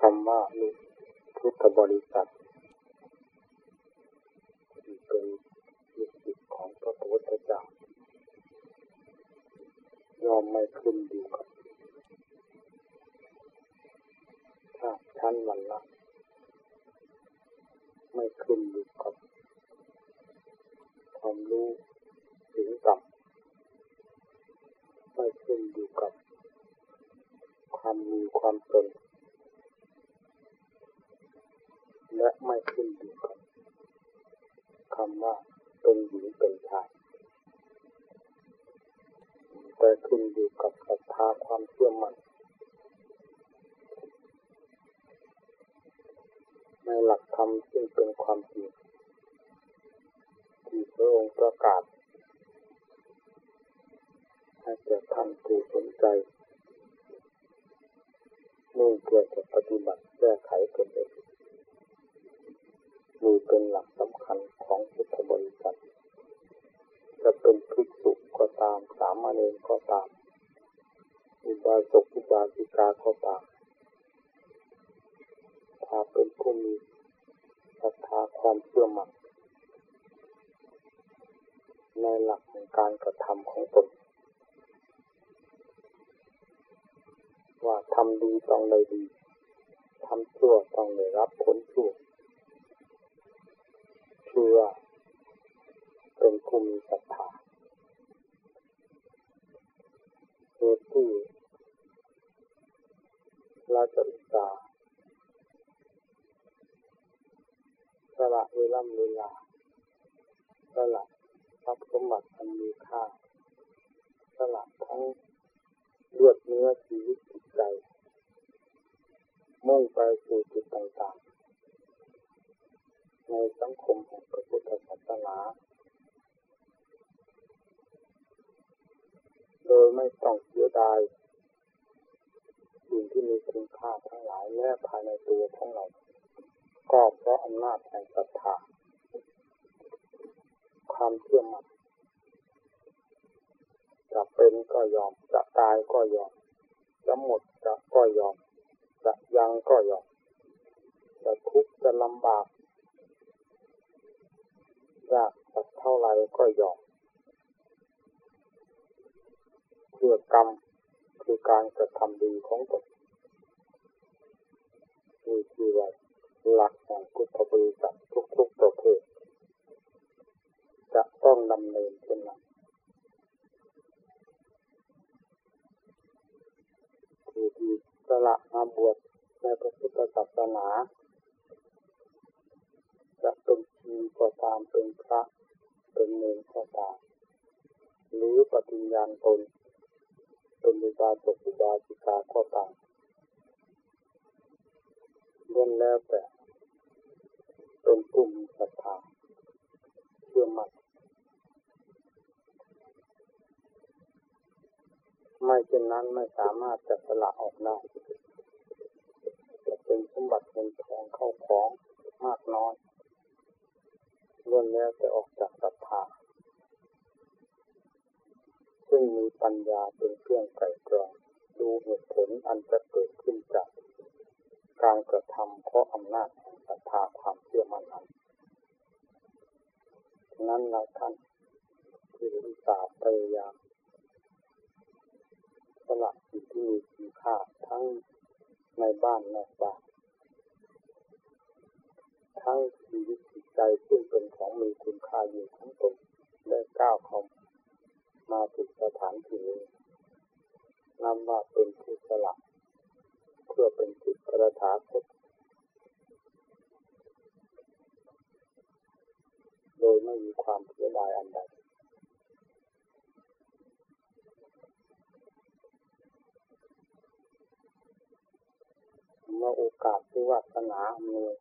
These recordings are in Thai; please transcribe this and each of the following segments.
คำว่าลูกพุทธบริษัทที่เป็นลูกศิษย์ของพระพุทธเจ้ายอมไม่ขึ้นอยู่กับถ้าชั้นวันละ ไม่ขึ้นอยู่กับความรู้ถึงต่ำไม่ขึ้นอยู่กับความมีความเป็น และไม่ขึ้นอยู่กับคำว่าเป็นหญิงเป็นชายแต่ขึ้นอยู่กับศรัทธาความเชื่อมั่นในหลักธรรมซึ่งเป็นความจริงที่พระองค์ประกาศให้แก่ท่านผู้สนใจมุ่งเพื่อจะปฏิบัติแก้ไขตนเอง มีเป็นหลักสำคัญของพุทธบริษัทจะเป็นภิกษุก็ตาม สามเณรก็ตาม อุบาสกอุบาสิกาก็ตาม ถ้าเป็นผู้มีศรัทธาความเชื่อมั่นในหลักของการกระทำของตนว่าทำดีต้องได้ดี ทำชั่วต้องได้รับผลชั่ว ชื่อเป็นผู้มีศรัทธาเหตุที่เราจะอุตส่าห์สละเวลาเวลาสละทรัพย์สมบัติอันมีค่าสละทั้งเลือดเนื้อชีวิตจิตใจมุ่งไปสู่จุดต่างๆ ในสังคมแห่งพระพุทธศาสนา โดยไม่ต้องเสียดายสิ่งที่มีคุณค่าทั้งหลายแม้ภายในตัวของเรา ก็เพราะอำนาจแห่งศรัทธาความเชื่อมั่นจะเป็นก็ยอม จะตายก็ยอม จะหมดจะก็ยอม จะยังก็ยอม จะทุกข์จะลำบาก ยากสักเท่าไรก็ยอมเพื่อกรรมคือการกระทำดีของตนมีคือว่าหลักแห่งพุทธบริษัททุกๆประเภทจะต้องดำเนินเช่นนั้นผู้ที่สละมาบวชในพระพุทธศาสนา จะเป็นชีก็ตามเป็นพระเป็นเนรก็ตามหรือปฏิญญาณตนเป็นอุบาสกอุบาสิกาก็ตามล้วนแล้วแต่เป็นกลุ่มศรัทธาเชื่อมั่นไม่เช่นนั้นไม่สามารถจะสละออกได้จะเป็นสมบัติเงินทองเข้าของมากน้อย ล้วนแล้วจะออกจากศรัทธาซึ่งมีปัญญาเป็นเครื่องไก่กรอง ดูเหตุผลอันจะเกิดขึ้นจาก การกระทำเพราะอำนาจแห่งศรัทธาความเชื่อมั่นนั้นนั้นเรายท่านที่อุตส่าห์พยายามสละสิ่งที่มีคุณค่าทั้งในบ้านนอกบ้าน ทั้งชีวิตจิตใจซึ่งเป็นของมีคุณค่าอยู่ทั้งตนได้ก้าวเข้ามาถึงสถานที่นี้นำว่าเป็นผู้สละเพื่อเป็นจิตกระถาคตโดยไม่มีความเสียดายอันใดเมื่อโอกาสที่วาสนาอำนวย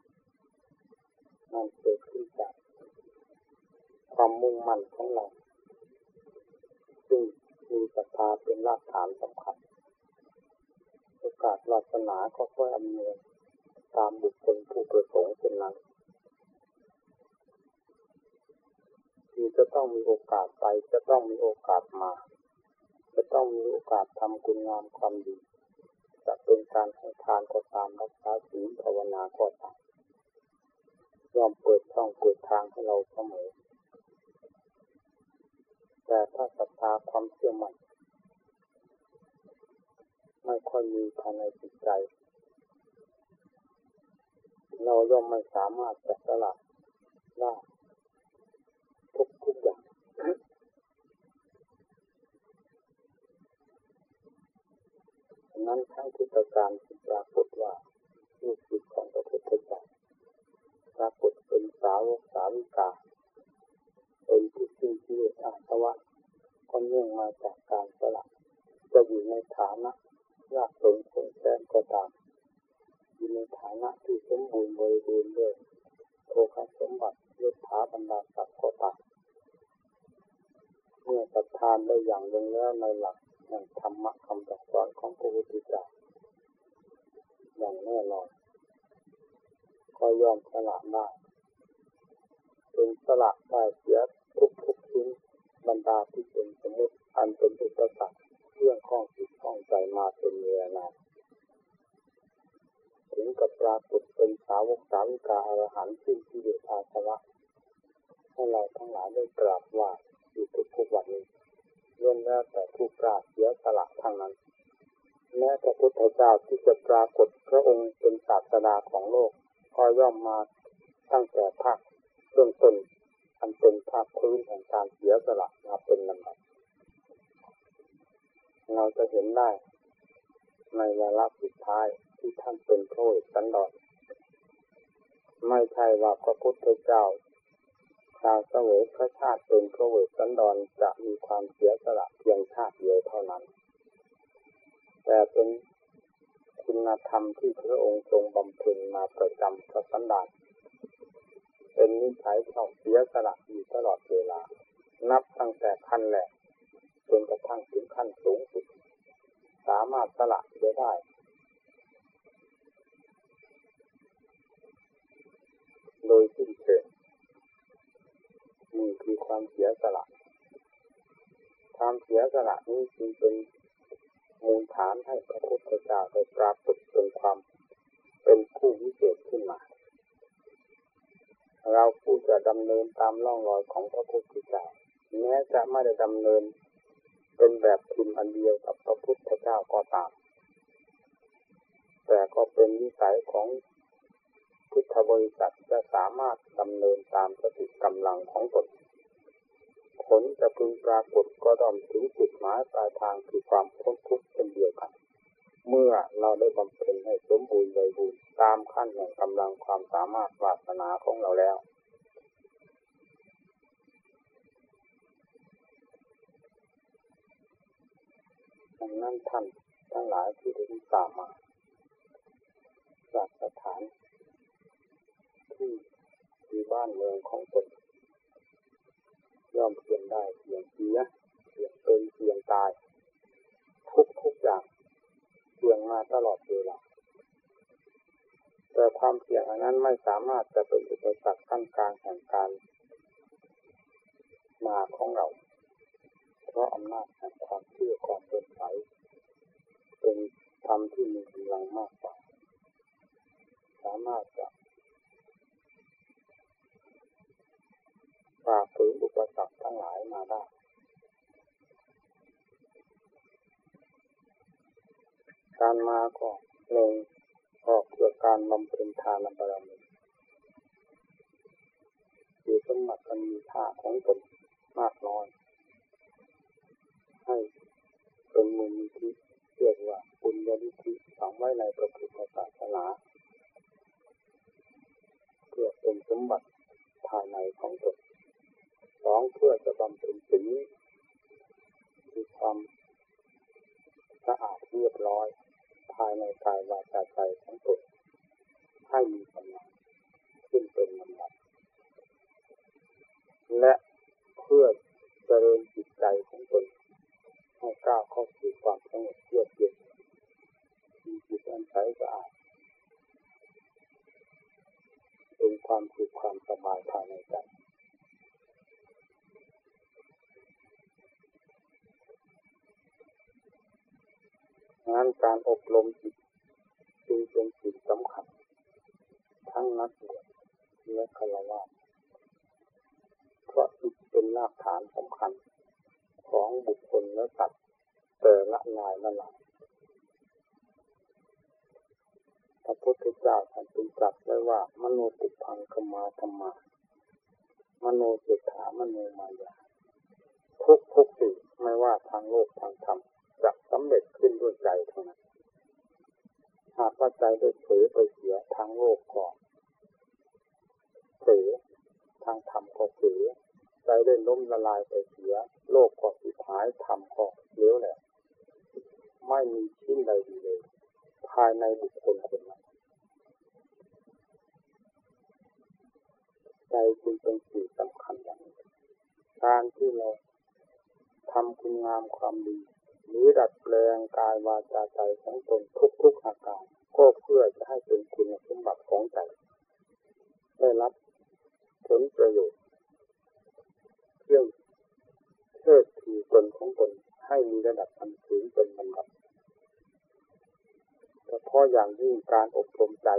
มันเกิดขึ้นจากความมุ่งมั่นของเรา ซึ่งมีศรัทธาเป็นรากฐานสำคัญโอกาสวาสนาก็ค่อยอำนวยตามบุคคลผู้ประสงค์เช่นนั้นที่จะต้องมีโอกาสไป จะต้องมีโอกาสมา จะต้องมีโอกาสทำคุณงามความดี จะเป็นการให้ทานก็ตามรักษาศีลภาวนาก็ตาม ย่อมเปิดช่องเปิดทางให้เราเสมอ แต่ถ้าศรัทธาความเชื่อมั่นไม่ค่อยมีภายในจิตใจ เราย่อมไม่สามารถจะสลัดได้ทุกทุกอย่างนั้นทั้งพุทธการปรากฏว่าลูกศิษย์ของพระพุทธเจ้า ปรากฏเป็นสาวกสาวิกา เป็นผู้สิ้นที่อาสวะก็เนื่องมาจากการสละจะอยู่ในฐานะยากจนคงแสนก็ตามอยู่ในฐานะที่สมบูรณ์บริบูรณ์ด้วยโภคสมบัติยศถาบรรดาศักดิ์ก็ตามเมื่อศรัทธานได้อย่างลงแล้วในหลักแห่งธรรมะคำสอนของพระพุทธเจ้าอย่างแน่นอน ก็ยอมสละได้เป็นสละได้เสียทุกทุกชิ้นบรรดาที่เป็นสมุติอันเป็นอุปสรรคเรื่องข้องจิตข้องใจมาเป็นเวลานานถึงกับปรากฏเป็นสาวกสาวิกาอรหันต์สิ้นที่เดชาสวะให้เราทั้งหลายได้กราบไหว้อยู่ทุกทุกวันนี้ล้วนแล้วแต่ผู้กราบเสียสละทั้งนั้น แม้พระพุทธเจ้าที่จะปรากฏพระองค์เป็นศาสดาของโลก ก็ย่อมมาตั้งแต่ภาคเบื้องต้นอันเป็นภาคพื้นแห่งการเสียสละมาเป็นลำดับเราจะเห็นได้ ในเวลาสุดท้ายที่ท่านเป็นพระเอกสันดรไม่ใช่ว่าพระพุทธเจ้าชาวเสวยพระชาติเป็นพระเวสสันดรจะมีความเสียสละเพียงชาติเดียวเท่านั้น แต่เป็น คุณธรรมที่พระองค์ทรงบำเพ็ญมาประจำพระสันดานเป็นนิสัยชอบเสียสละอยู่ตลอดเวลา นับตั้งแต่ขั้นแรกจนกระทั่งถึงขั้นสูงสุด สามารถสละเสียได้ โดยสิ้นเชิงนี่คือความเสียสละ ความเสียสละนี้จึงเป็น มูลฐานให้พระพุทธเจ้าได้ปรากฏเป็นความเป็นผู้วิเศษขึ้นมา เราผู้จะดำเนินตามล่องรอยของพระพุทธเจ้าแม้จะไม่ได้ดำเนินเป็นแบบพิมพ์อันเดียวกับพระพุทธเจ้าก็ตาม แต่ก็เป็นวิสัยของพุทธบริษัทจะสามารถดำเนินตามสติกำลังของตน ผลจะพึงปรากฏก็ต้องถึงจุดหมายปลายทางคือความพ้นทุกข์เป็นเดียวกัน เมื่อเราได้บำเพ็ญให้สมบูรณ์บริบูรณ์ตามขั้นแห่งกำลังความสามารถวาสนาของเราแล้ว ดังนั้นท่านทั้งหลายที่ได้ตามมาจากสถานที่ที่บ้านเมืองของตน ย่อมเพียงได้เพียงเสียเพียงเป็นเพียงตาย ทุกทุกอย่างเพียงมาตลอดเวลาแต่ความเพียงอันนั้นไม่สามารถจะเป็นอุปสรรคขั้นกลางแห่งการมาของเรา เพราะอำนาจแห่งความเชื่อความเป็นใสเป็นธรรมที่มีกำลังมากกว่า สามารถจะ ฝ่าฝืนอุปสรรคทั้งหลายมาได้การมาก็หนึ่งออกเพื่อการบำเพ็ญทานบารมีคือสมบัติกันมีค่าของตนมากน้อย ให้เป็นมูลนิธิเรียกว่าบุญญาณิธิฝังไว้ในพระพุทธศาสนา เพื่อเป็นสมบัติภายในของตนสองเพื่อจะบำเพ็ญศีลมีความสะอาดเรียบร้อย ภายในกายวาจาใจของตนให้มีกำลังขึ้นเป็นลำดับและเพื่อเจริญจิตใจของตนให้ก้าวเข้าสู่ความสงบเยือกเย็นมีจิตอันใสสะอาดเป็นความสุขความสบายภายในใจงาน การอบรมจิตจึงเป็นสิ่งสำคัญ ทั้งนักบวชและฆราวาสเพราะจิตเป็นรากฐานสำคัญ ของบุคคลและสัตว์แต่ละลายละลายพระพุทธเจ้าท่านจึงตรัสไว้ว่า มโนปุพังคมาธรรมามโนเสถามโนมายาทุกทุกสิ่งไม่ว่าทางโลกทางธรรมจะสำเร็จขึ้นด้วยใจเทั้งนั้น หากว่าใจได้เผลอไปเสียทางโลกก่อนเผลอทางธรรมก็เผลอใจได้ล้มละลายไปเสีย โลกก็สิหายธรรมก็เลี้ยวแหละ ไม่มีชิ้นใดดีเลย ภายในบุคคลคนนั้นใจจึงเป็นสิ่งสำคัญอย่างนี้การที่เราทำคุณงามความดี หรือดัดแปลงกายวาจาใจของตนทุกๆอาการก็เพื่อจะให้เป็นคุณสมบัติของใจได้รับผลประโยชน์เพื่อเชิดถือตนของตนให้มีระดับอันสูงเป็นลำดับเฉพาะอย่างยิ่งการอบรมใจ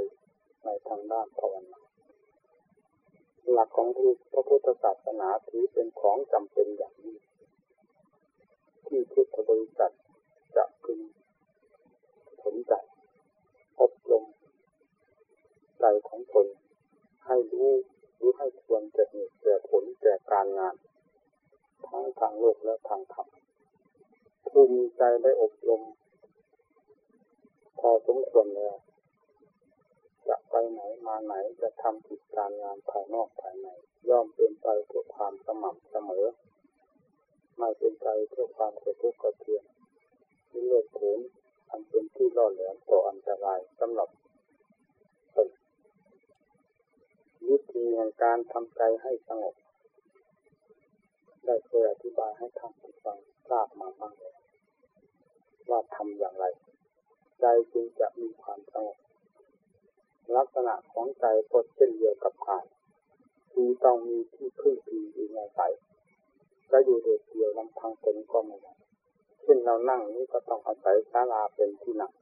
ในทางด้านภาวนาหลักของพระพุทธศาสนาถือเป็นของจำเป็นอย่างยิ่ง ที่พุทธบริษัทจะพึงสนใจอบรมใจของตนให้รู้รือให้ควรแก่เหตุแก่ผลแก่การงานทั้งทางโลกและทางธรรมผู้มีใจได้อบรมพอสมควรแล้วจะไปไหนมาไหนจะทำกิจการงานภายนอกภายใน ย่อมเป็นไปเพื่อความสม่ำเสมอ ไม่เป็นไปเพื่อความกระทุกข์กระเทือนที่เลือดผลอันเป็นที่ล่อแหลมต่ออันตรายสำหรับตนวิธีแห่งการทำใจให้สงบ ได้เคยอธิบายให้ท่านผู้ฟังทราบมาบ้างแล้วว่าทำอย่างไร ใจจึงจะมีความสงบลักษณะของใจก็เช่นเดียวกับกายคือต้องมีที่พึ่งพิงอยู่ในใจจะอยู่เดียวลำพังตนก็ไม่ได้เช่นเรานั่งนี่ก็ต้องอาศัยศาลาเป็นที่นั่ง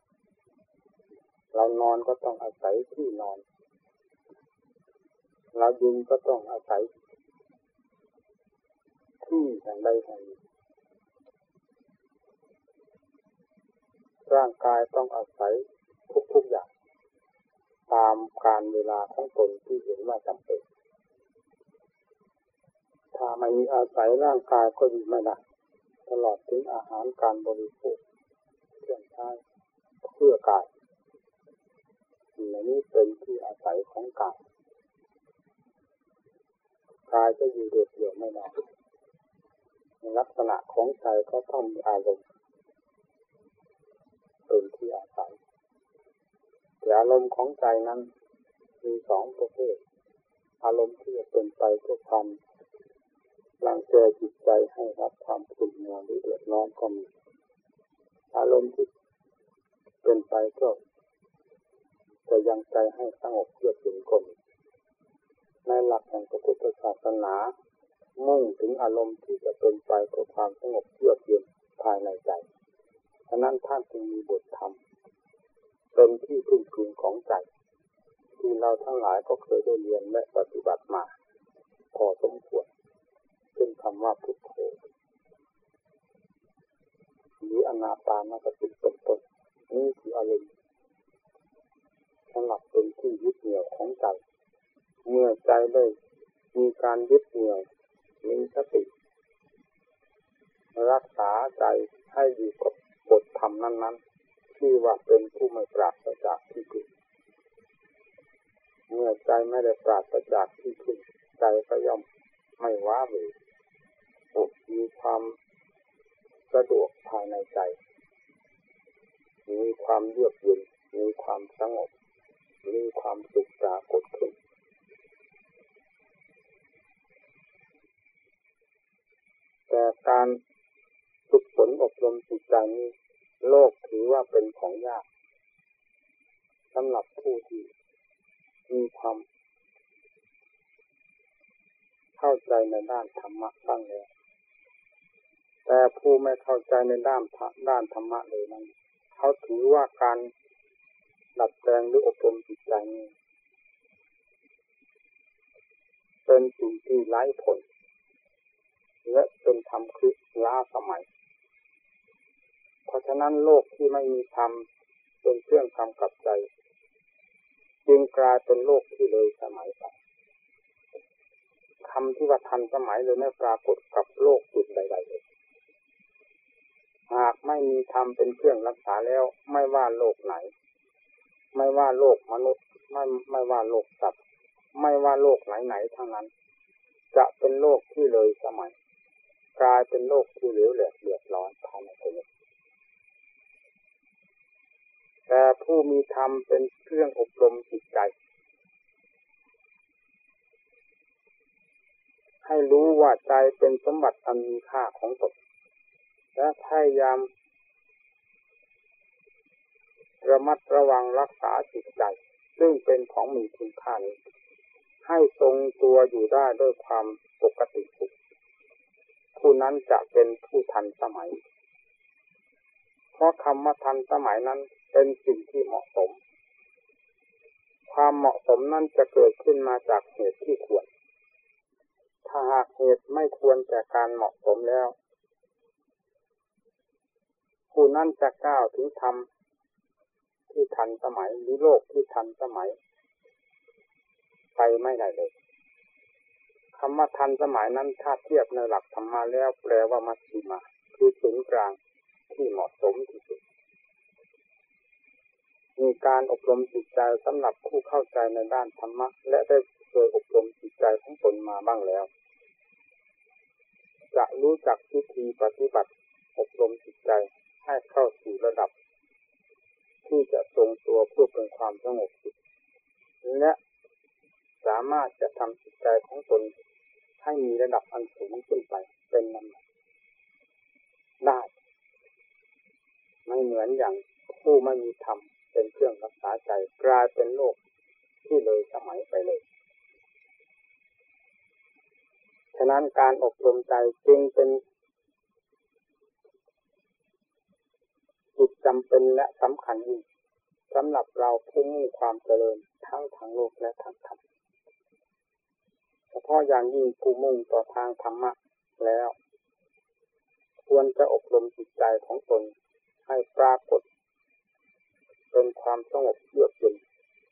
เรานอนก็ต้องอาศัยที่นอน เรายืนก็ต้องอาศัย ที่แห่งใดแห่งหนึ่งร่างกายต้องอาศัยทุกๆอย่าง ตามการเวลาของตนที่เห็นว่าจำเป็น ถ้าไม่มีอาศัยร่างกายก็อยู่ไม่ได้ตลอดถึงอาหารการบริโภคเครื่องใช้เพื่อกายสิ่งนี้เป็นที่อาศัยของกายกายจะอยู่เดียวไม่ได้ลักษณะของใจก็ต้องมีอารมณ์เป็นที่อาศัยแต่อารมณ์ของใจนั้นมีสองประเภท อารมณ์ที่จะเป็นไปเพื่อความ รังแกจิตใจให้รับความขุ่นมัวหรือเดือดร้อนก็มี อารมณ์ที่เป็นไปเพื่อจะยังใจให้สงบเยือกเย็นก็มีในหลักแห่งพระพุทธศาสนา มุ่งถึงอารมณ์ที่จะเป็นไปเพื่อความสงบเยือกเย็นภายในใจฉะนั้นท่านจึงมีบทธรรมเป็นที่พึ่งพิงของใจ ที่เราทั้งหลายก็เคยได้เรียนและปฏิบัติมา พอสมควร เป็นคำว่าพุทโธหรืออนาปานสติเป็นต้นนี่คืออารมณ์สำหรับเป็นที่ยึดเหนี่ยวของใจ เมื่อใจได้มีการยึดเหนี่ยวมีสติ รักษาใจให้อยู่กับบทธรรมนั้นๆชื่ว่าเป็นผู้ไม่ปราศจากที่พึ่งเมื่อใจไม่ได้ปราศจากที่พึ่งใจก็ย่อมไม่ว้าเหว มีความสะดวกภายในใจ มีความเยือกเย็น มีความสงบ มีความสุขปรากฏขึ้นแต่การฝึกฝนอบรมจิตใจนี้โลกถือว่าเป็นของยากสำหรับผู้ที่มีความเข้าใจในด้านธรรมะบ้างแล้ว แต่ผู้ไม่เข้าใจในด้านด้านธรรมะเลยนั้นเขาถือว่าการดัดแปลงหรืออบรมจิตใจนี้เป็นสิ่งที่ไร้ผล และเป็นธรรมคือล้าสมัย เพราะฉะนั้นโลกที่ไม่มีธรรมเป็นเครื่องทำกับใจ จึงกลายเป็นโลกที่เลยสมัยไปคำที่ว่าทันสมัยเลยไม่ปรากฏกับโลกจุดใดๆเลย หากไม่มีธรรมเป็นเครื่องรักษาแล้ว ไม่ว่าโลกไหน ไม่ว่าโลกมนุษย์ ไม่ไม่ว่าโลกสัตว์ไม่ว่าโลกไหนๆทั้งนั้น จะเป็นโลกที่เลยสมัย กลายเป็นโลกที่เหลวแหลกเดือดร้อนภายในตัวเองแต่ผู้มีธรรมเป็นเครื่องอบรมจิตใจ ให้รู้ว่าใจเป็นสมบัติอันมีค่าของตน และพยายามระมัดระวังรักษาจิตใจ ซึ่งเป็นของมีคุณค่านี้ให้ทรงตัวอยู่ได้ด้วยความปกติสุขผู้นั้นจะเป็นผู้ทันสมัย เพราะคำว่าทันสมัยนั้นเป็นสิ่งที่เหมาะสม ความเหมาะสมนั้นจะเกิดขึ้นมาจากเหตุที่ควร ถ้าหากเหตุไม่ควรแก่การเหมาะสมแล้ว ผู้นั้นจะก้าวถึงธรรมที่ทันสมัยหรือโลกที่ทันสมัย ไปไม่ได้เลยคำว่าทันสมัยนั้นถ้าเทียบในหลักธรรมาแล้วแปลว่ามัชฌิมา คือศูนย์กลางที่เหมาะสมที่สุด มีการอบรมจิตใจสำหรับผู้เข้าใจในด้านธรรมะ และได้เคยอบรมจิตใจของตนมาบ้างแล้ว จะรู้จักวิธีปฏิบัติอบรมจิตใจ ให้เข้าสู่ระดับ ที่จะทรงตัวเพื่อเป็นความสงบจิตและสามารถจะทำจิตใจของตนให้มีระดับอันสูงขึ้นไปเป็นลำดับได้ไม่เหมือนอย่างผู้ไม่มีธรรมเป็นเครื่องรักษาใจกลายเป็นโลกที่เลยสมัยไปเลย ฉะนั้นการอบรมใจจึงเป็น จิตจำเป็นและสำคัญยิ่งสำหรับเราผู้มุ่งความเจริญทั้งทางโลกและทางธรรมฉพาะอย่างยิ่งผู้มุ่งต่อทางธรรมะแล้ว ควรจะอบรมจิตใจของตนให้ปรากฏ เป็นความสงบเยือกเย็น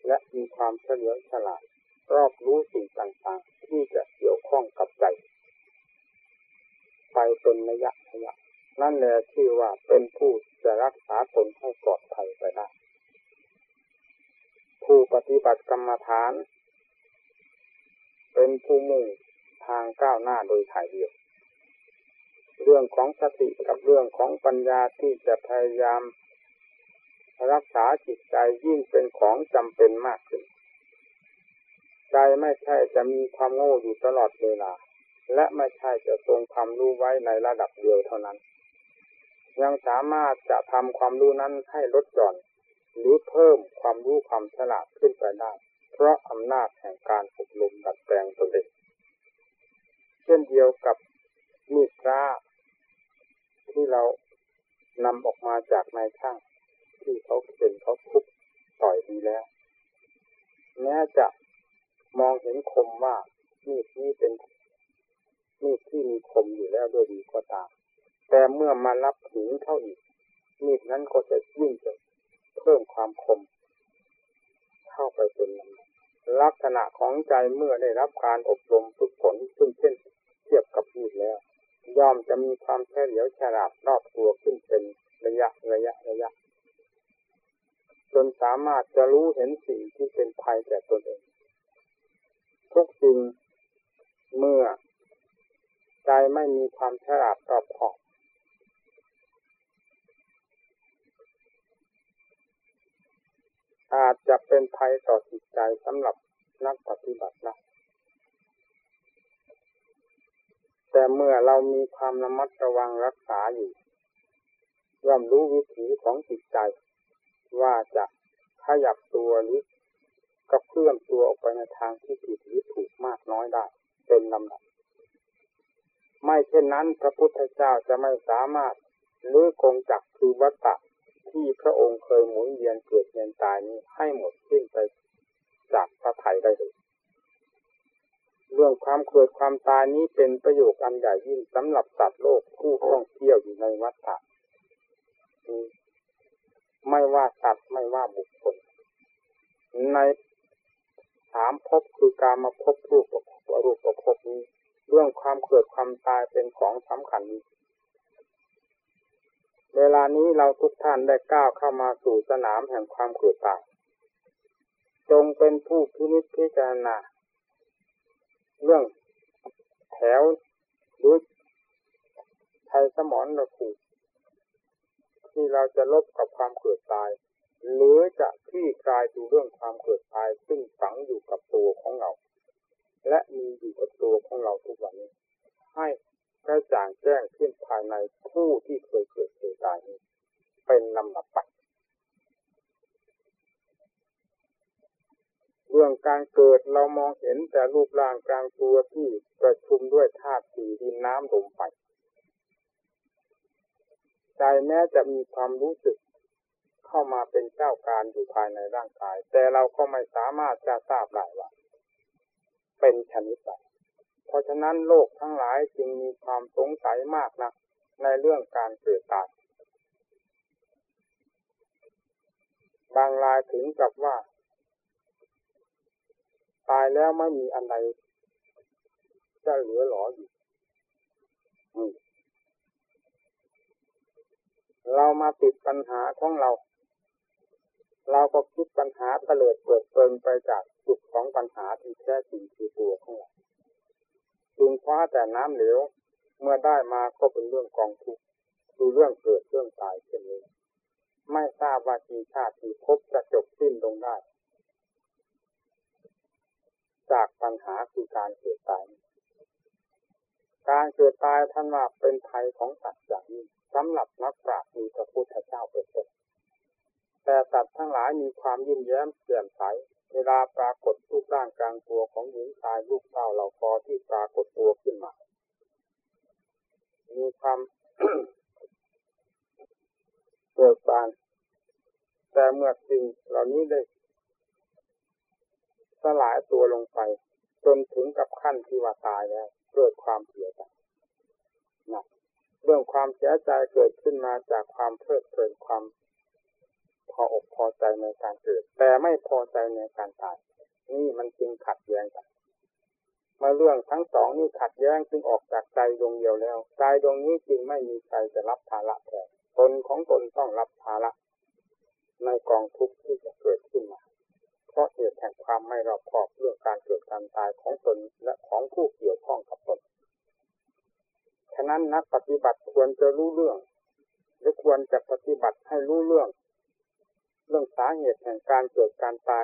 และมีความเฉลียวฉลาด รอบรู้สิ่งต่างๆ ที่จะเกี่ยวข้องกับใจ ไปเป็นระยะระยะ นั่นแหละที่ว่าเป็นผู้จะรักษาตนให้ปลอดภัยไปได้ผู้ปฏิบัติกรรมฐาน เป็นผู้มุ่งทางก้าวหน้าโดยถ่ายเดียว เรื่องของสติกับเรื่องของปัญญาที่จะพยายาม รักษาจิตใจยิ่งเป็นของจำเป็นมากขึ้น ใจไม่ใช่จะมีความโง่อยู่ตลอดเวลา และไม่ใช่จะทรงความรู้ไว้ในระดับเดียวเท่านั้น ยังสามารถจะทำความรู้นั้นให้ลดหย่อน หรือเพิ่มความรู้ความฉลาดขึ้นไปได้ เพราะอำนาจแห่งการอบรมดัดแปลงตนเองเช่นเดียวกับมีดพระที่เรานำออกมาจากนายช่าง ที่เขาเป็นเขาทุบต่อยดีแล้ว แม้จะมองเห็นคมว่ามีดนี้เป็นมีดที่มีคมอยู่แล้วโดยดีก็ตาม แต่เมื่อมารับหินเข้าอีก มีดนั้นก็จะยิ่งจะเพิ่มความคม เข้าไปเป็นลักษณะของใจเมื่อได้รับการอบรมฝึกฝนซึ่งเช่นเทียบกับมีดแล้ว ย่อมจะมีความเฉลียวฉลาดรอบตัวขึ้นเป็นระยะระยะระยะ จนสามารถจะรู้เห็นสิ่งที่เป็นภัยแก่ตนเองทุกสิ่งเมื่อ ใจไม่มีความฉลาดรอบขอบ อาจจะเป็นภัยต่อจิตใจสำหรับนักปฏิบัตินะแต่เมื่อเรามีความระมัดระวังรักษาอยู่ย่อมรู้วิถีของจิตใจ ว่าจะขยับตัวหรือกระเพื่อมตัวออกไปในทางที่ผิดหรือถูกมากน้อยได้ เป็นลำดับ ไม่เช่นนั้นพระพุทธเจ้าจะไม่สามารถลื้อกงจักคือวัตตะ ที่พระองค์เคยหมุนเวียนเกิดเวียนตายนี้ให้หมดสิ้นไปจากพระไถ่ได้เลยเรื่องความเกิดความตายนี้เป็นประโยชน์อันใหญ่ยิ่งสำหรับสัตว์โลกผู้ท่องเที่ยวอยู่ในวัฏฏะไม่ว่าสัตว์ไม่ว่าบุคคล ในสามภพคือการมาพบรูปประรูปประพบนี้ เรื่องความเกิดความตายเป็นของสำคัญ เวลานี้เราทุกท่านได้ก้าวเข้ามาสู่สนามแห่งความเกิดตายจงเป็นผู้พินิจพิจารณาเรื่องแถวหรือไทยสมอนระผูที่เราจะลบกับความเกิดตาย หรือจะคลี่คลายดูเรื่องความเกิดตาย ซึ่งฝังอยู่กับตัวของเรา และมีอยู่กับตัวของเราทุกวันนี้ ให้กระจ่างแจ้งขึ้นภายในผู้ที่เคย เป็นลำดับไปเรื่องการเกิดเรามองเห็นแต่รูปร่างกลางตัวที่ประชุมด้วยธาตุสี่ดินน้ำลมไฟใจแม้จะมีความรู้สึกเข้ามาเป็นเจ้าการอยู่ภายในร่างกาย แต่เราก็ไม่สามารถจะทราบได้ว่าเป็นชนิดใดเพราะฉะนั้นโลกทั้งหลายจึงมีความสงสัยมากนะในเรื่องการเกิดตาย บางรายถึงกับว่า ตายแล้วไม่มีอะไรจะเหลือหลออยู่เรามาติดปัญหาของเรา เราก็คิดปัญหาเตลิดเปิดเปิงไปจากจุดของปัญหาที่แท้จริงคือตัวของเราจึงคว้าแต่น้ำเหลวเมื่อได้มาก็เป็นเรื่องกองทุกข์คือเรื่องเกิดเรื่องตายเช่นนี้ ไม่ทราบว่ากี่ชาติที่พบจะจบสิ้นลงได้ จากปัญหาคือการเกิดตาย การเกิดตายท่านว่าเป็นภัยของสัตว์อย่างนี้สำหรับนักปราชญ์มีพระพุทธเจ้าเป็นต้นแต่สัตว์ทั้งหลายมีความยิ้มแย้มเปลี่ยนใสเวลาปรากฏรูปร่างกลางตัวของหญิงชายลูกเต้าเหล่าคอที่ปรากฏตัวขึ้นมา มีความ เกิดบาน แต่เมื่อสิ่งเหล่านี้ได้สลายตัวลงไป จนถึงกับขั้นที่ว่าตายแล้วเกิดความเสียใจนะเรื่องความเสียใจเกิดขึ้นมาจากความเพลิดเพลินความพออกพอใจในการเกิด แต่ไม่พอใจในการตาย นี่มันจึงขัดแย้งกันมาเรื่องทั้งสองนี่ขัดแย้งจึงออกจากใจดวงเดียวแล้วใจดวงนี้จึงไม่มีใครจะรับภาระแทน ตนของตนต้องรับภาระในกองทุกข์ที่จะเกิดขึ้นมา เพราะเหตุแห่งความไม่รอบคอบเรื่องการเกิดการตายของตนและของผู้เกี่ยวข้องกับตน ฉะนั้นนักปฏิบัติควรจะรู้เรื่อง และควรจะปฏิบัติให้รู้เรื่อง เรื่องสาเหตุแห่งการเกิดการตาย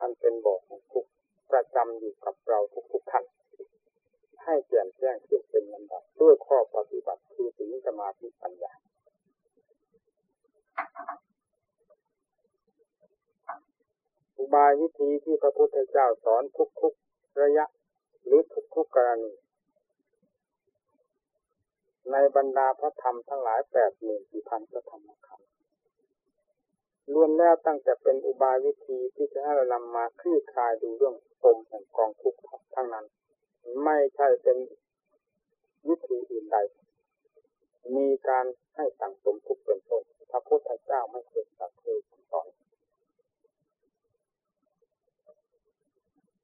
อันเป็นบ่อของทุกข์ประจำอยู่กับเราทุกๆท่านให้แจ่มแจ้งขึ้นเป็นลำดับด้วยข้อปฏิบัติคือสิ่งสมาธิปัญญา อุบายวิธีที่พระพุทธเจ้าสอนทุกๆระยะหรือทุกๆกรณีในบรรดาพระธรรมทั้งหลายแปดหมื่นสี่พันพระธรรมคำรวมแล้วตั้งแต่เป็นอุบายวิธีที่จะให้เรานำมาคลี่คลายดูเรื่องปมแห่งกองทุกข์ทั้งนั้น ไม่ใช่เป็นวิธีอื่นใด มีการให้สั่งสมทุกข์เป็นต้น ระพุทธเจ้าไม่เคยสักเคยสอน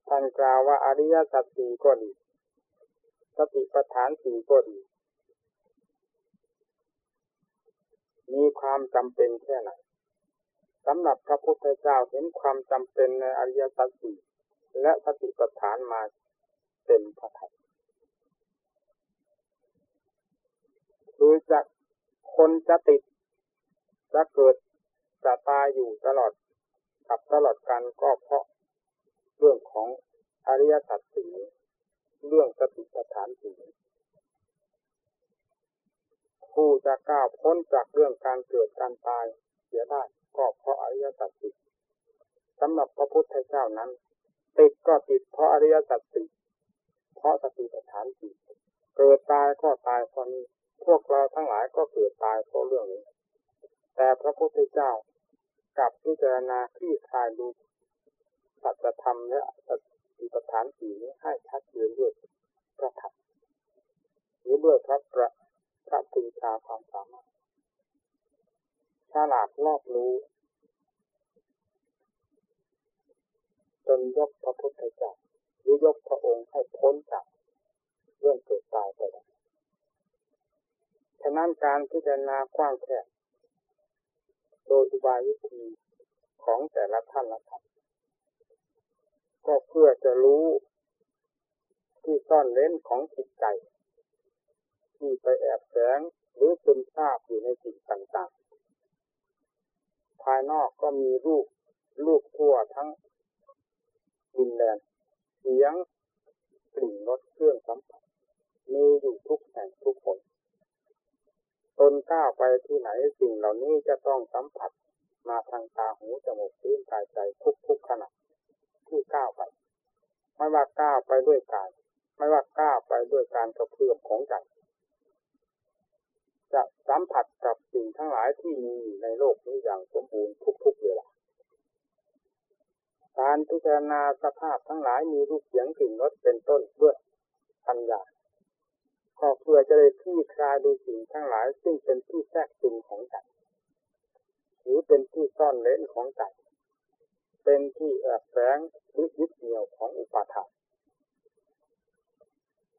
ท่านกล่าวว่าอริยสัจสี่ก็ดีสติปัฏฐานสี่ก็ดี มีความจำเป็นแค่ไหนสำหรับพระพุทธเจ้าเห็นความจำเป็นในอริยสัจสี่และสติปัฏฐานมาเต็มพระทัยคือจะคนจะติด จะเกิดจะตายอยู่ตลอดกับตลอดกันก็เพราะเรื่องของอริยสัจสี่เรื่องสติปัฏฐานสี่ผู้จะก้าวพ้นจากเรื่องการเกิดการตายเสียได้ก็เพราะอริยสัจสี่สำหรับพระพุทธเจ้านั้น ติดก็ติดเพราะอริยสัจสี่เพราะสติปัฏฐานสี่เกิดตายก็ตายเพราะนี้ พวกเราทั้งหลายก็เกิดตายเพราะเรื่องนี้ แต่พระพุทธเจ้ากับพิจารณาคลี่คลายดูสัจธรรมและสติปฐานสีนี้ให้ชัดเจนด้วยพระธรรมหรือด้วยพระประพระปรีชาความสามารถฉลาดรอบรู้จนยกพระพุทธเจ้าหรือยกพระองค์ให้พ้นจากเรื่องเกิดตายไปได้ฉะนั้นการพิจารณากว้างแคบ โดยอุบายวิธีของแต่ละท่านละท่านก็เพื่อจะรู้ที่ซ่อนเล้นของจิตใจ ที่ไปแอบแฝงหรือซึมซาบอยู่ในสิ่งต่างๆ ภายนอกก็มีรูปรูปทั่วทั้งดินแดนเสียงกลิ่นรสเครื่องสัมผัสมีอยู่ทุกแห่งทุกคน ตนก้าวไปที่ไหนสิ่งเหล่านี้จะต้องสัมผัสมาทางตาหูจมูกลิ้นกายใจทุกทุกขณะที่ก้าวไป ไม่ว่าก้าวไปด้วยกาย ไม่ว่าก้าวไปด้วยการกระเพื่อมของใจจะสัมผัสกับสิ่งทั้งหลายที่มีในโลกนี้อย่างสมบูรณ์ทุกๆเวลาการพิจารณาสภาพทั้งหลายมีรูปเสียงกลิ่นรสเป็นต้นเพื่อปัญญา ก็เพื่อจะได้คลี่คลายดูสิ่งทั้งหลาย ซึ่งเป็นที่แทรกซึมของใจหรือเป็นที่ซ่อนเล้นของใจเป็นที่แอบแฝงหรือยึดเหนี่ยวของอุปาทาน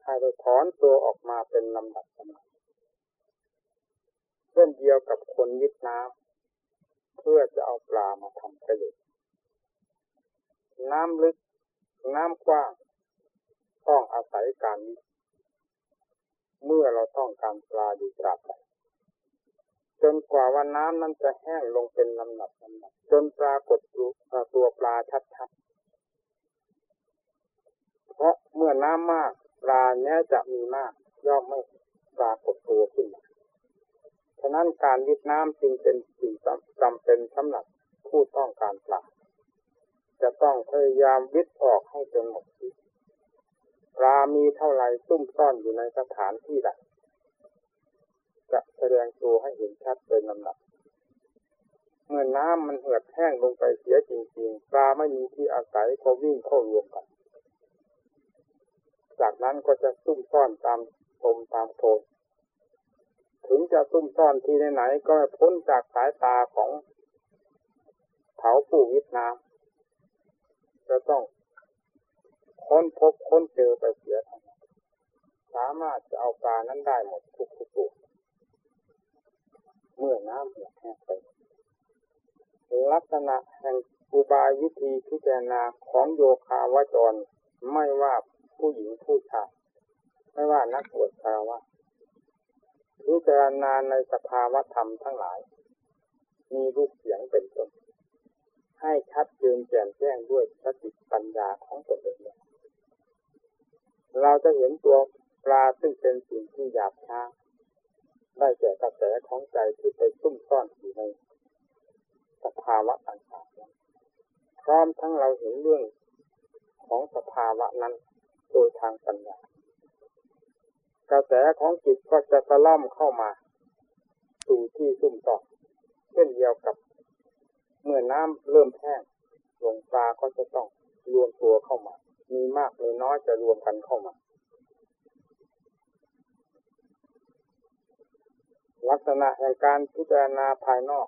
ให้ได้ถอนตัวออกมาเป็นลำดับลำดับเช่นเดียวกับคนยึดน้ำเพื่อจะเอาปลามาทำประโยชน์น้ำลึก น้ำกว้าง ต้องอาศัยการวิ เมื่อเราต้องการปลาอยู่ตราบใดจนกว่าวันน้ำนั้นจะแห้งลงเป็นลำดับลำดับจนปรากฏตัวปลาชัดๆ เพราะเมื่อน้ำมากปลาเนี้ยจะมีมากย่อมไม่ปรากฏตัวขึ้นมาฉะนั้นการวิทน้ำจึงเป็นสิ่งจำเป็นสำหรับผู้ต้องการปลาจะต้องพยายามวิทออกให้จนหมดป ลามีเท่าไรซุ่มซ่อนอยู่ในสถานที่ใดจะแสดงตัวให้เห็นชัดเป็นลำดับ เมื่อน้ำมันเหือดแห้งลงไปเสียจริงๆปลาไม่มีที่อาศัยก็วิ่งเข้ารวมกัน จากนั้นก็จะซุ่มซ่อนตามตมตามโทนถึงจะซุ่มซ่อนที่ไหนๆก็พ้นจากสายตาของเผาผู้วิทน้ำจะต้อง ค้นพบค้นเจอไปเสียทั้งสามารถจะเอาปลานั้นได้หมดทุกทุกตัวเมื่อน้ำเหือดแห้งไป ลักษณะแห่งอุบายวิธีพิจารณาของโยคาวจร ไม่ว่าผู้หญิงผู้ชายไม่ว่านักบวชคารวะพิจารณาในสภาวธรรมทั้งหลาย มีรูปเสียงเป็นต้นให้ชัดเจนแจ่มแจ้งด้วยสติปัญญาของตนเอง เราจะเห็นตัวปลาซึ่งเป็นสิ่งที่หยาบช้า ได้แก่กระแสของใจที่ไปซุ่มซ่อนอยู่ในสภาวะต่างๆพร้อมทั้งเราเห็นเรื่องของสภาวะนั้นโดยทางปัญญากระแสของจิตก็จะตะล่อมเข้ามา สู่ที่ซุ่มซ่อนเช่นเดียวกับ เมื่อน้ำเริ่มแห้งลงปลาก็จะต้องรวมตัวเข้ามา มีมากมีน้อยจะรวมกันเข้ามา ลักษณะแห่งการพิจารณาภายนอก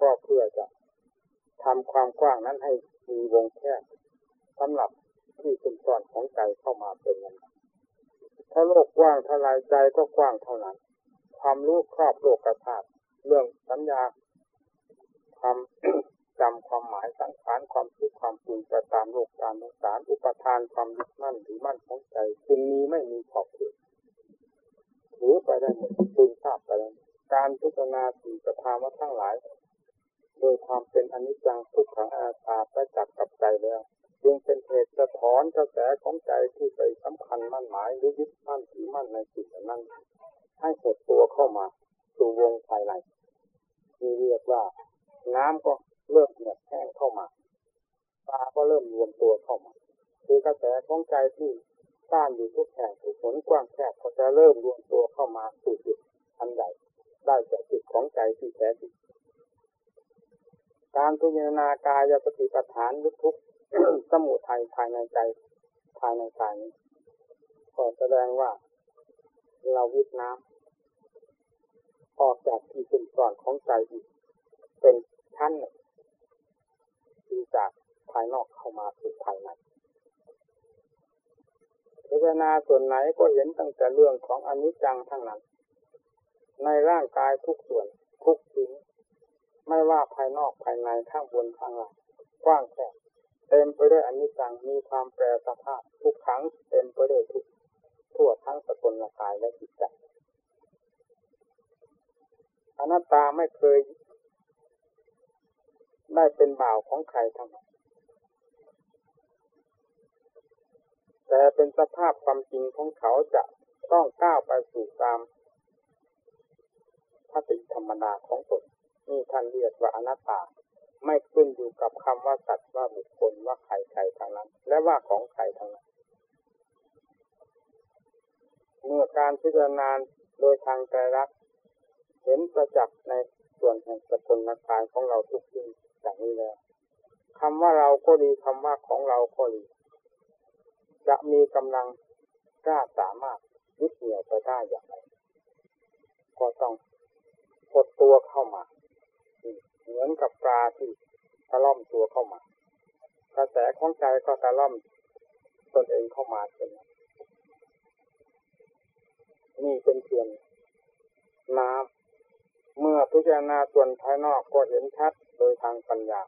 ก็เพื่อจะทำความกว้างนั้นให้มีวงแคบสำหรับที่สุนทรของใจเข้ามาเป็นนั้นถ้าโลกกว้างเท่าไรใจก็กว้างเท่านั้น ความรู้ครอบโลกกระถาเรื่องสัญญาความ จำความหมายสังขารความคิดความปรุงไปตามโลกตามสงสารอุปทานความยึดมั่นหรือมั่นของใจจึงมีไม่มีขอบเขตหรือไปได้หมดซึมทราบไปแล้วการพิจารณาสิ่งสภาวะทั้งหลาย โดยความเป็นอนิจจังทุกขังอาตาไปจับกับใจแล้วจึงเป็นเหตุจะถอนกระแสของใจที่ไปสำคัญมั่นหมายหรือยึดมั่นถือมั่นในสิ่งนั้นให้หดตัวเข้ามาสู่วงภายในนี่เรียกว่าน้ำก็ เริ่มเหือดแห้งเข้ามา ตาก็เริ่มรวมตัวเข้ามา คือกระแสของใจที่ต้านอยู่ทุกแห่งทุกผลกว้างแคบก็จะเริ่มรวมตัวเข้ามาสู่จุดอันใหญ่ได้จากจุดของใจที่แท้จริงการพิจารณากายสติปัฏฐานลุกทุกสมุทัยภายในใจภายในกายนี้ก็แสดงว่าเราวิทน้ำออกจากที่สุดก่อนของใจอีกเป็นชั้นหนึ่ง ที่จากภายนอกเข้ามาสู่ภายในพิจารณาส่วนไหนก็เห็นตั้งแต่เรื่องของอนิจจังทั้งนั้น ในร่างกายทุกส่วนทุกชิ้นไม่ว่าภายนอกภายในข้างบนข้างล่างกว้างแคบเต็มไปด้วยอนิจจังมีความแปรสภาพทุกครั้งเต็มไปด้วยทุกทั่วทั้งสกุลกายและจิตใจอนัตตาไม่เคย ได้เป็นบ่าวของใครทั้งนั้นแต่เป็นสภาพความจริงของเขาจะต้องก้าวไปสู่ตามพติธรรมดาของตนนี่ท่านเรียกว่าอนัตตา ไม่ขึ้นอยู่กับคำว่าสัตว์ว่าบุคคลว่าใครใครทางนั้น และว่าของใครทางนั้น เมื่อการพิจารณาโดยทางใจรัก เห็นประจักษ์ในส่วนแห่งสกุลกายของเราทุกสิ่ง อย่างนี้แล้วคำว่าเราก็ดีคำว่าของเราก็ดี จะมีกำลังกล้าสามารถยึดเหนี่ยวไปได้อย่างไร ก็ต้องกดตัวเข้ามาเหมือนกับปลาที่ตะล่อมตัวเข้ามา กระแสของใจก็ตะล่อมตนเองเข้ามาเป็นนี่เป็นเพียงน้ำ เมื่อพิจารณาส่วนภายนอกก็เห็นชัดโดยทางปัญญา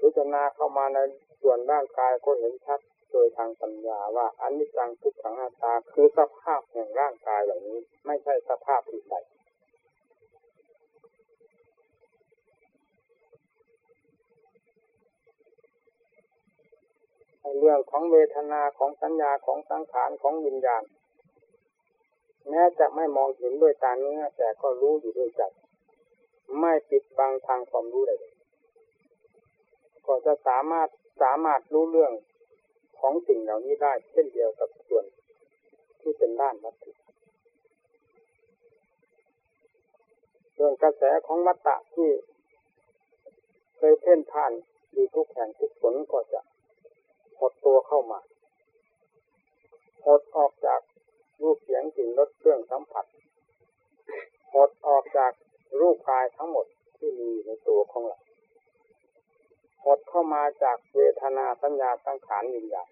พิจารณาเข้ามาในส่วนร่างกายก็เห็นชัดโดยทางปัญญาว่าอันนี้จังทุกขังอาตาคือสภาพแห่งร่างกายเหล่านี้ ไม่ใช่สภาพที่ใดเรื่องของเวทนาของสัญญาของสังขารของวิญญาณ แม้จะไม่มองเห็นด้วยตาเนื้อแต่ก็รู้อยู่ด้วยใจไม่ปิดบังทางความรู้ใดก็จะสามารถสามารถรู้เรื่องของสิ่งเหล่านี้ได้ เช่นเดียวกับส่วนที่เป็นด้านวัตถุเรื่องกระแสของวัตตะที่เคยเพ่นผ่านอยู่ทุกแห่งทุกผลก็จะหดตัวเข้ามาหดออกจาก รูปเสียงกลิ่นรสเครื่องสัมผัสหดออกจากรูปกายทั้งหมดที่มีในตัวของเราหดเข้ามาจากเวทนาสัญญาสังขารวิญญาณ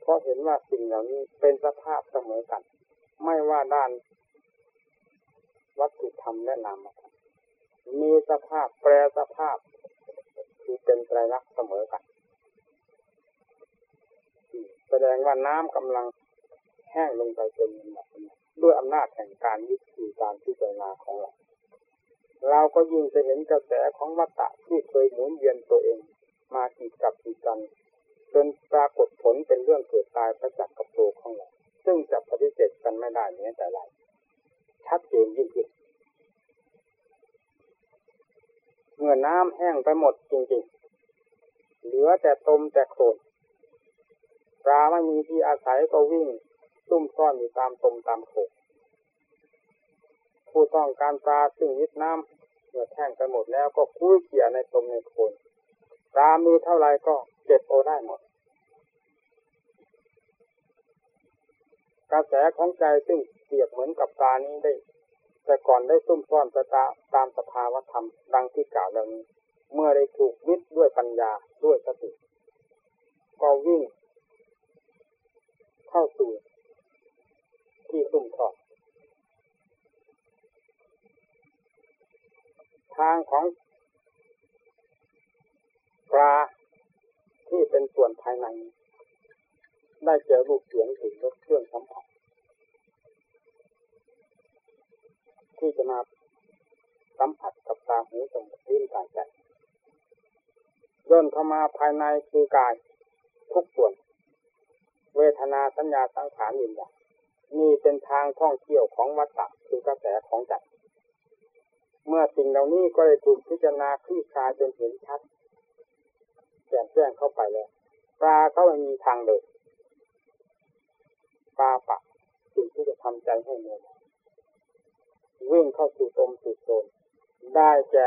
เพราะเห็นว่าสิ่งเหล่านี้เป็นสภาพเสมอกัน ไม่ว่าด้านวัตถุธรรมและนามธรรมมีสภาพแปรสภาพคือเป็นไตรลักษณ์เสมอกัน แสดงว่าน้ำกำลัง แห้งลงไปเป็นแบบด้วยอำนาจแห่งการยึดถือการพิจารณาของเรา เราก็ยิ่งจะเห็นกระแสของวัตตะที่เคยหมุนเวียนตัวเอง มากีดกับกีดกันจนปรากฏผลเป็นเรื่องเกิดตายประจักษ์กับตัวของเรา ซึ่งจะปฏิเสธกันไม่ได้แม้แต่ไรชัดเจนยิ่งขึ้นเมื่อน้ำแห้งไปหมดจริงๆ เหลือแต่ตมแต่โคลนปลาไม่มีที่อาศัยก็วิ่ง ซุ่มซ่อนอยู่ตามตมตามโขกผู้ต้องการปลาซึ่งยึดน้ำเมื่อแท่งไปหมดแล้วก็คุ้ยเกี่ยในตมในโคนปลามีเท่าไรก็เก็บโอได้หมด กระแสของใจซึ่งเปรียบเหมือนกับปลานี้ได้ แต่ก่อนได้ซุ่มซ่อนประตาตามสภาวธรรมดังที่กล่าวแล้วนี้ เมื่อได้ถูกมิดด้วยปัญญาด้วยสติ ก็วิ่ง เข้าสู่ ที่ซุ่มทองทางของปลาที่เป็นส่วนภายใน ได้เจอรูปเสียงถึงรสเครื่องสัมผัสที่จะมาสัมผัสกับตาหูจมูกลิ้นกายใจย่นเข้ามาภายในคือกายทุกส่วน เวทนาสัญญาสังขารวิญญาณ นี่เป็นทางท่องเที่ยวของวัฏฏะคือกระแสของใจเมื่อสิ่งเหล่านี้ก็ได้ถูกพิจารณาคลี่คลายจนเห็นชัดแจ่มแจ้งเข้าไปแล้วปลาก็ไม่มีทางเลยปลาปะสิ่งที่จะทำใจให้เงียวิ่งเข้าสู่ตมสู่โซนได้แก่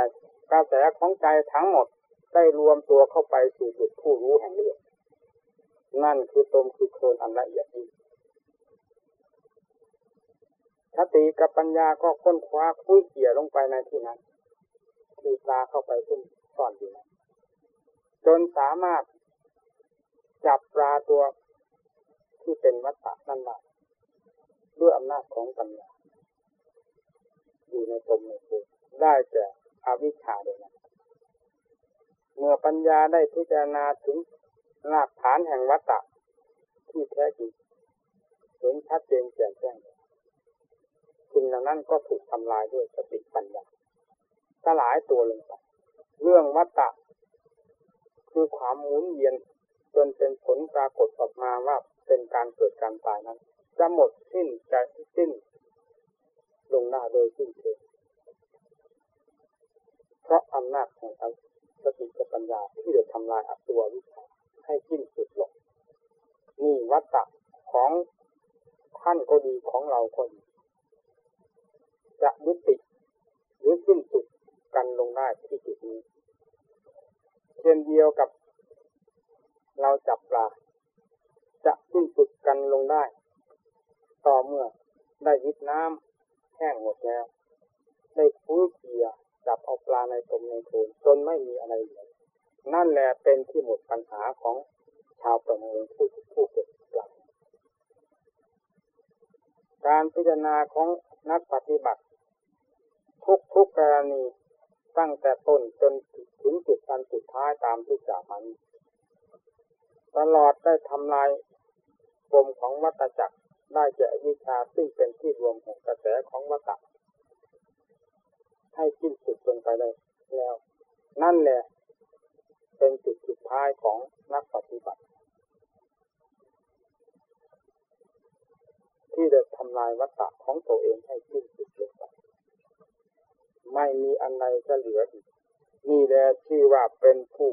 กระแสของใจทั้งหมดได้รวมตัวเข้าไปสู่จุดผู้รู้แห่งเรื่องนั่นคือตมคือโคนอันละเอียดนี้ สติกับปัญญาก็ค้นคว้าคุยเกี่ยลงไปในที่นั้นที่ปลาเข้าไปขึ้นซ่อนอยู่นั้นจนสามารถจับปลาตัวที่เป็นวัตตะนั่นได้ด้วยอำนาจของปัญญา อยู่ในตมในตัวได้แก่อวิชชาเดยนะเมื่อปัญญาได้พิจารณาถึงรากฐานแห่งวัตตะที่แท้จริงเห็นชัดเจนแจ่มแจ้ง สิ่งเหล่านั้นก็ถูกทำลายด้วยสติปัญญาสลายตัวลงไปเรื่องวัตตะ คือความหมุนเวียนจนเป็นผลปรากฏออกมาว่าเป็นการเกิดการตายนั้น จะหมดสิ้นจะสิ้น ลงหน้าโดยสิ้นเชิงเพราะอำนาจของสติปัญญาที่ได้ทำลายอัตตัววิชาให้สิ้นสุดลงนี่วัตตะของท่านก็ดีของเราคน จะยุติ หรือสิ้นสุดกันลงได้ที่จุดนี้เช่นเดียวกับ เราจับปลา จะสิ้นสุดกันลงได้ ต่อเมื่อได้วิดน้ำแห้งหมดแล้ว ได้คุ้ยเกียจับเอาปลาในตมในโถนจนไม่มีอะไรเหลือนั่นแหละเป็นที่หมดปัญหาของชาวประมงผู้ผู้เก็บปลาการพิจารณาของนักปฏิบัติ ทุกทุกกรณี ตั้งแต่ต้นจนถึงจุดการสุดท้ายตามที่กล่าวมานี้ตลอดได้ทำลายปมของวัตจักรได้แก่วิชาซึ่งเป็นที่รวมแห่งกระแสของวัตให้สิ้นสุดลงไปเลยแล้ว นั่นแหละ เป็นจุดสุดท้ายของนักปฏิบัติ ที่ได้ทำลายวัตตะของตัวเองให้สิ้นสุดลงไป ไม่มีอันใดจะเหลืออีก นี่แหละชื่อว่าเป็นผู้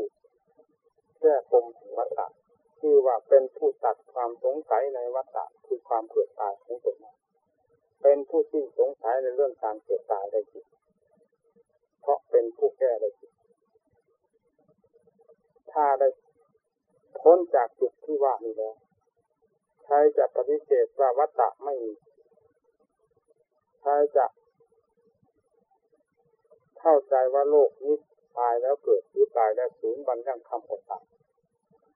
แก้ปมแห่งวัตตะชื่อว่าเป็นผู้ตัดความสงสัยในวัฏฏะคือความเกิดตายของตนเป็นผู้สิ้นสงสัยในเรื่องการเกิดตายได้จริงเพราะเป็นผู้แก้ได้จริงถ้าได้พ้นจากจุดที่ว่านี้แล้วใครจะปฏิเสธว่าวัฏฏะไม่มีใครจะ เข้าใจว่าโลกนี้ตายแล้วเกิดหรือตายแล้วสูญบันยังคำอดตาย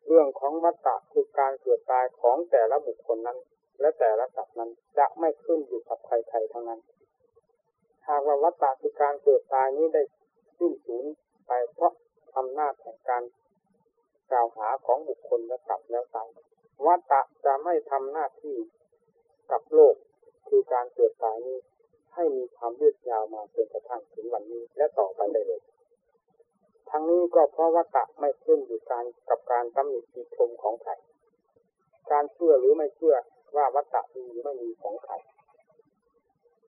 เรื่องของวัฏฏะคือการเกิดตายของแต่ละบุคคลนั้น และแต่ละสัตว์นั้นจะไม่ขึ้นอยู่กับใครๆทั้งนั้นหากว่าวัฏฏะคือการเกิดตายนี้ได้สิ้นสูญไปเพราะอำนาจแห่งการกล่าวหาของบุคคลและสัตว์แล้วตายวัฏฏะจะไม่ทำหน้าที่กับโลกคือการเกิดตายนี้ ให้มีความยืดยาวมาจนกระทั่งถึงวันนี้และต่อไปได้เลยทั้งนี้ก็เพราะว่าตะไม่ขึ้นอยู่การกับการตำหนิติชมของใครการเชื่อหรือไม่เชื่อว่าวัตตะมีหรือไม่มีของใคร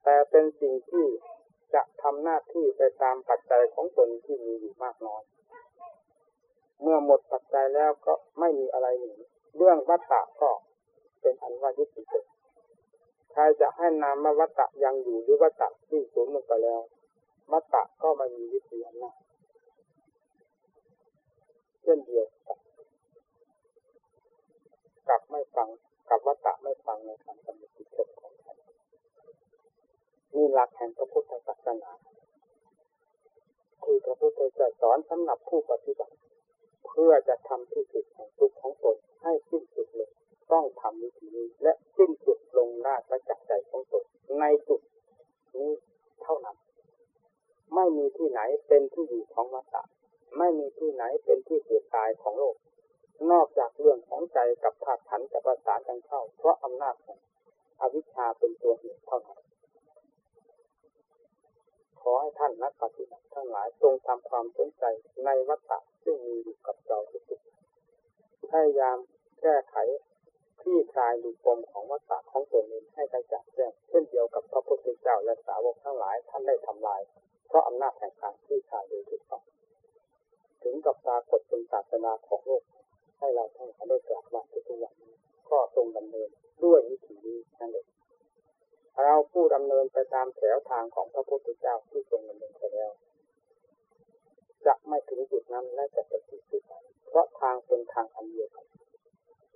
แต่เป็นสิ่งที่จะทำหน้าที่ไปตามปัจจัยของตนที่มีอยู่มากน้อย เมื่อหมดปัจจัยแล้วก็ไม่มีอะไรหนีเรื่องวัตตะก็เป็นอันว่ายุติเกิด ครจะให้นามวัตตะยังอยู่หรือวัตตะที่สูญลงไปแล้ววัตตะก็ไม่มีวิธีอำนาจเช่นเดียวกับไม่ฟังกับวัตตะไม่ฟังในคำสมิติของท่านนี่หลักแห่งพระพุทธศาสนาที่พระพุทธเจ้าสอนสำหรับผู้ปฏิบัติ เพื่อจะทำที่สุดของทุกของตนให้สิ้นสุดเลง ต้องทำวิธีนี้และสิ้นสุดลงหน้าประจักใจของตนในจุดนี้เท่านั้น ไม่มีที่ไหนเป็นที่อยู่ของวัตตะไม่มีที่ไหนเป็นที่เกิดตายของโลก นอกจากเรื่องของใจกับธาตุขันจะประสานกันเข้า เพราะอำนาจของอวิชชาเป็นตัวเหตุเท่านั้นขอให้ท่านนักปฏิบัติทั้งหลายจงทำความสนใจในวัฏฏะซึ่งมีอยู่กับเราทุกๆพยายามแก้ไข ที่คลายดูปมของวัฏฏะของตนเองให้กระจ่างแจ้งเช่นเดียวกับพระพุทธเจ้าและสาวกทั้งหลายท่านได้ทำลาย เพราะอำนาจแห่งการที่คลายโดยถูกต้องถึงกับปรากฏเป็นศาสนาของโลก ให้เราทั้งหลายได้กราบไหว้ทุกวันก็ทรงดำเนินด้วยวิถีนี้นั่นเองเราผู้ดำเนินไปตามแถวทางของพระพุทธเจ้าที่ทรงดำเนินไปแล้วจะไม่ถึงจุดนั้นและจะไปถึงจุดนั้นเพราะทางเป็นทางอันเดียวกัน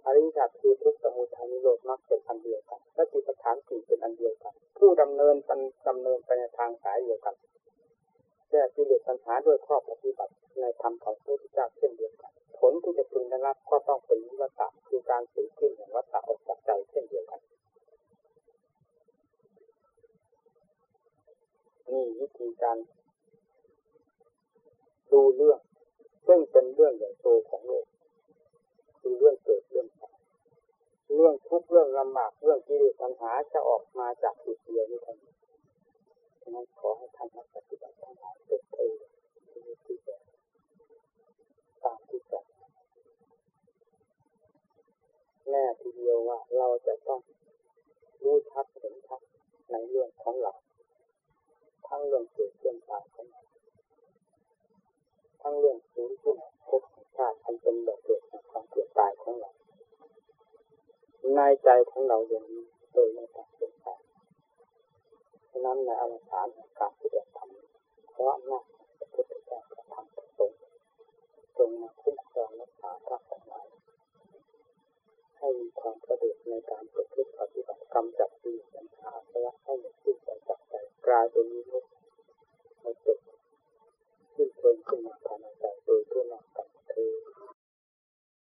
อริยสัจคือทุกสมุทัยนิโรธมรรคเป็นอันเดียวกันและติปัฏฐานสี่เป็นอันเดียวกัน ผู้ดำเนินเป็นดำเนินไปในทางสายเดียวกันแก้กิเลสปัญหาด้วยข้อปฏิบัติในธรรมของพระพุทธเจ้าเช่นเดียวกัน ผลที่จะพึงได้รับก็ต้องเป็นวิวัตะคือการสืบขึ้นแห่งวัตตะออกจากใจเช่นเดียวกันนี่วิธีการดูเรื่อง ซึ่งเป็นเรื่องใหญ่ รื่องทุกข์เรื่องลำบากเรื่องกิเลสปัญหาจะออกมาจากจุดเดียวนี้เท่านั้นฉะนั้นขอให้ท่านนักปฏิบัติทั้งหลายเป็นเทที่ที่จะตามที่จะแน่ทีเดียวว่าเราจะต้องรู้ชัดเห็นชัดในเรื่องของเราทั้งเรื่องเกิดเรื่องตายของเราทั้งเรื่องสูญสิ้นภพชาติอันเป็นแบบเกิดของความเกิดตายของเรา ในใจของเราอย่างนี้โดยไม่ต้องสงสัยฉะนั้นในอวสานของการปฏิบัติธรรมเพราะนักพระพุทธเจ้าประทำประสงตรงมาคุ้มครองรักษาพระสงฆ์ให้มีความสะดวกในการประพฤติปฏิบัติกรรมจัดดีสัญหาสละให้หมดสิ้นไปจากใจกลายเป็นนิรุตมาจบขึ้นเพลินขึ้นมาภายในใจโดยทั่หน้ากันคือ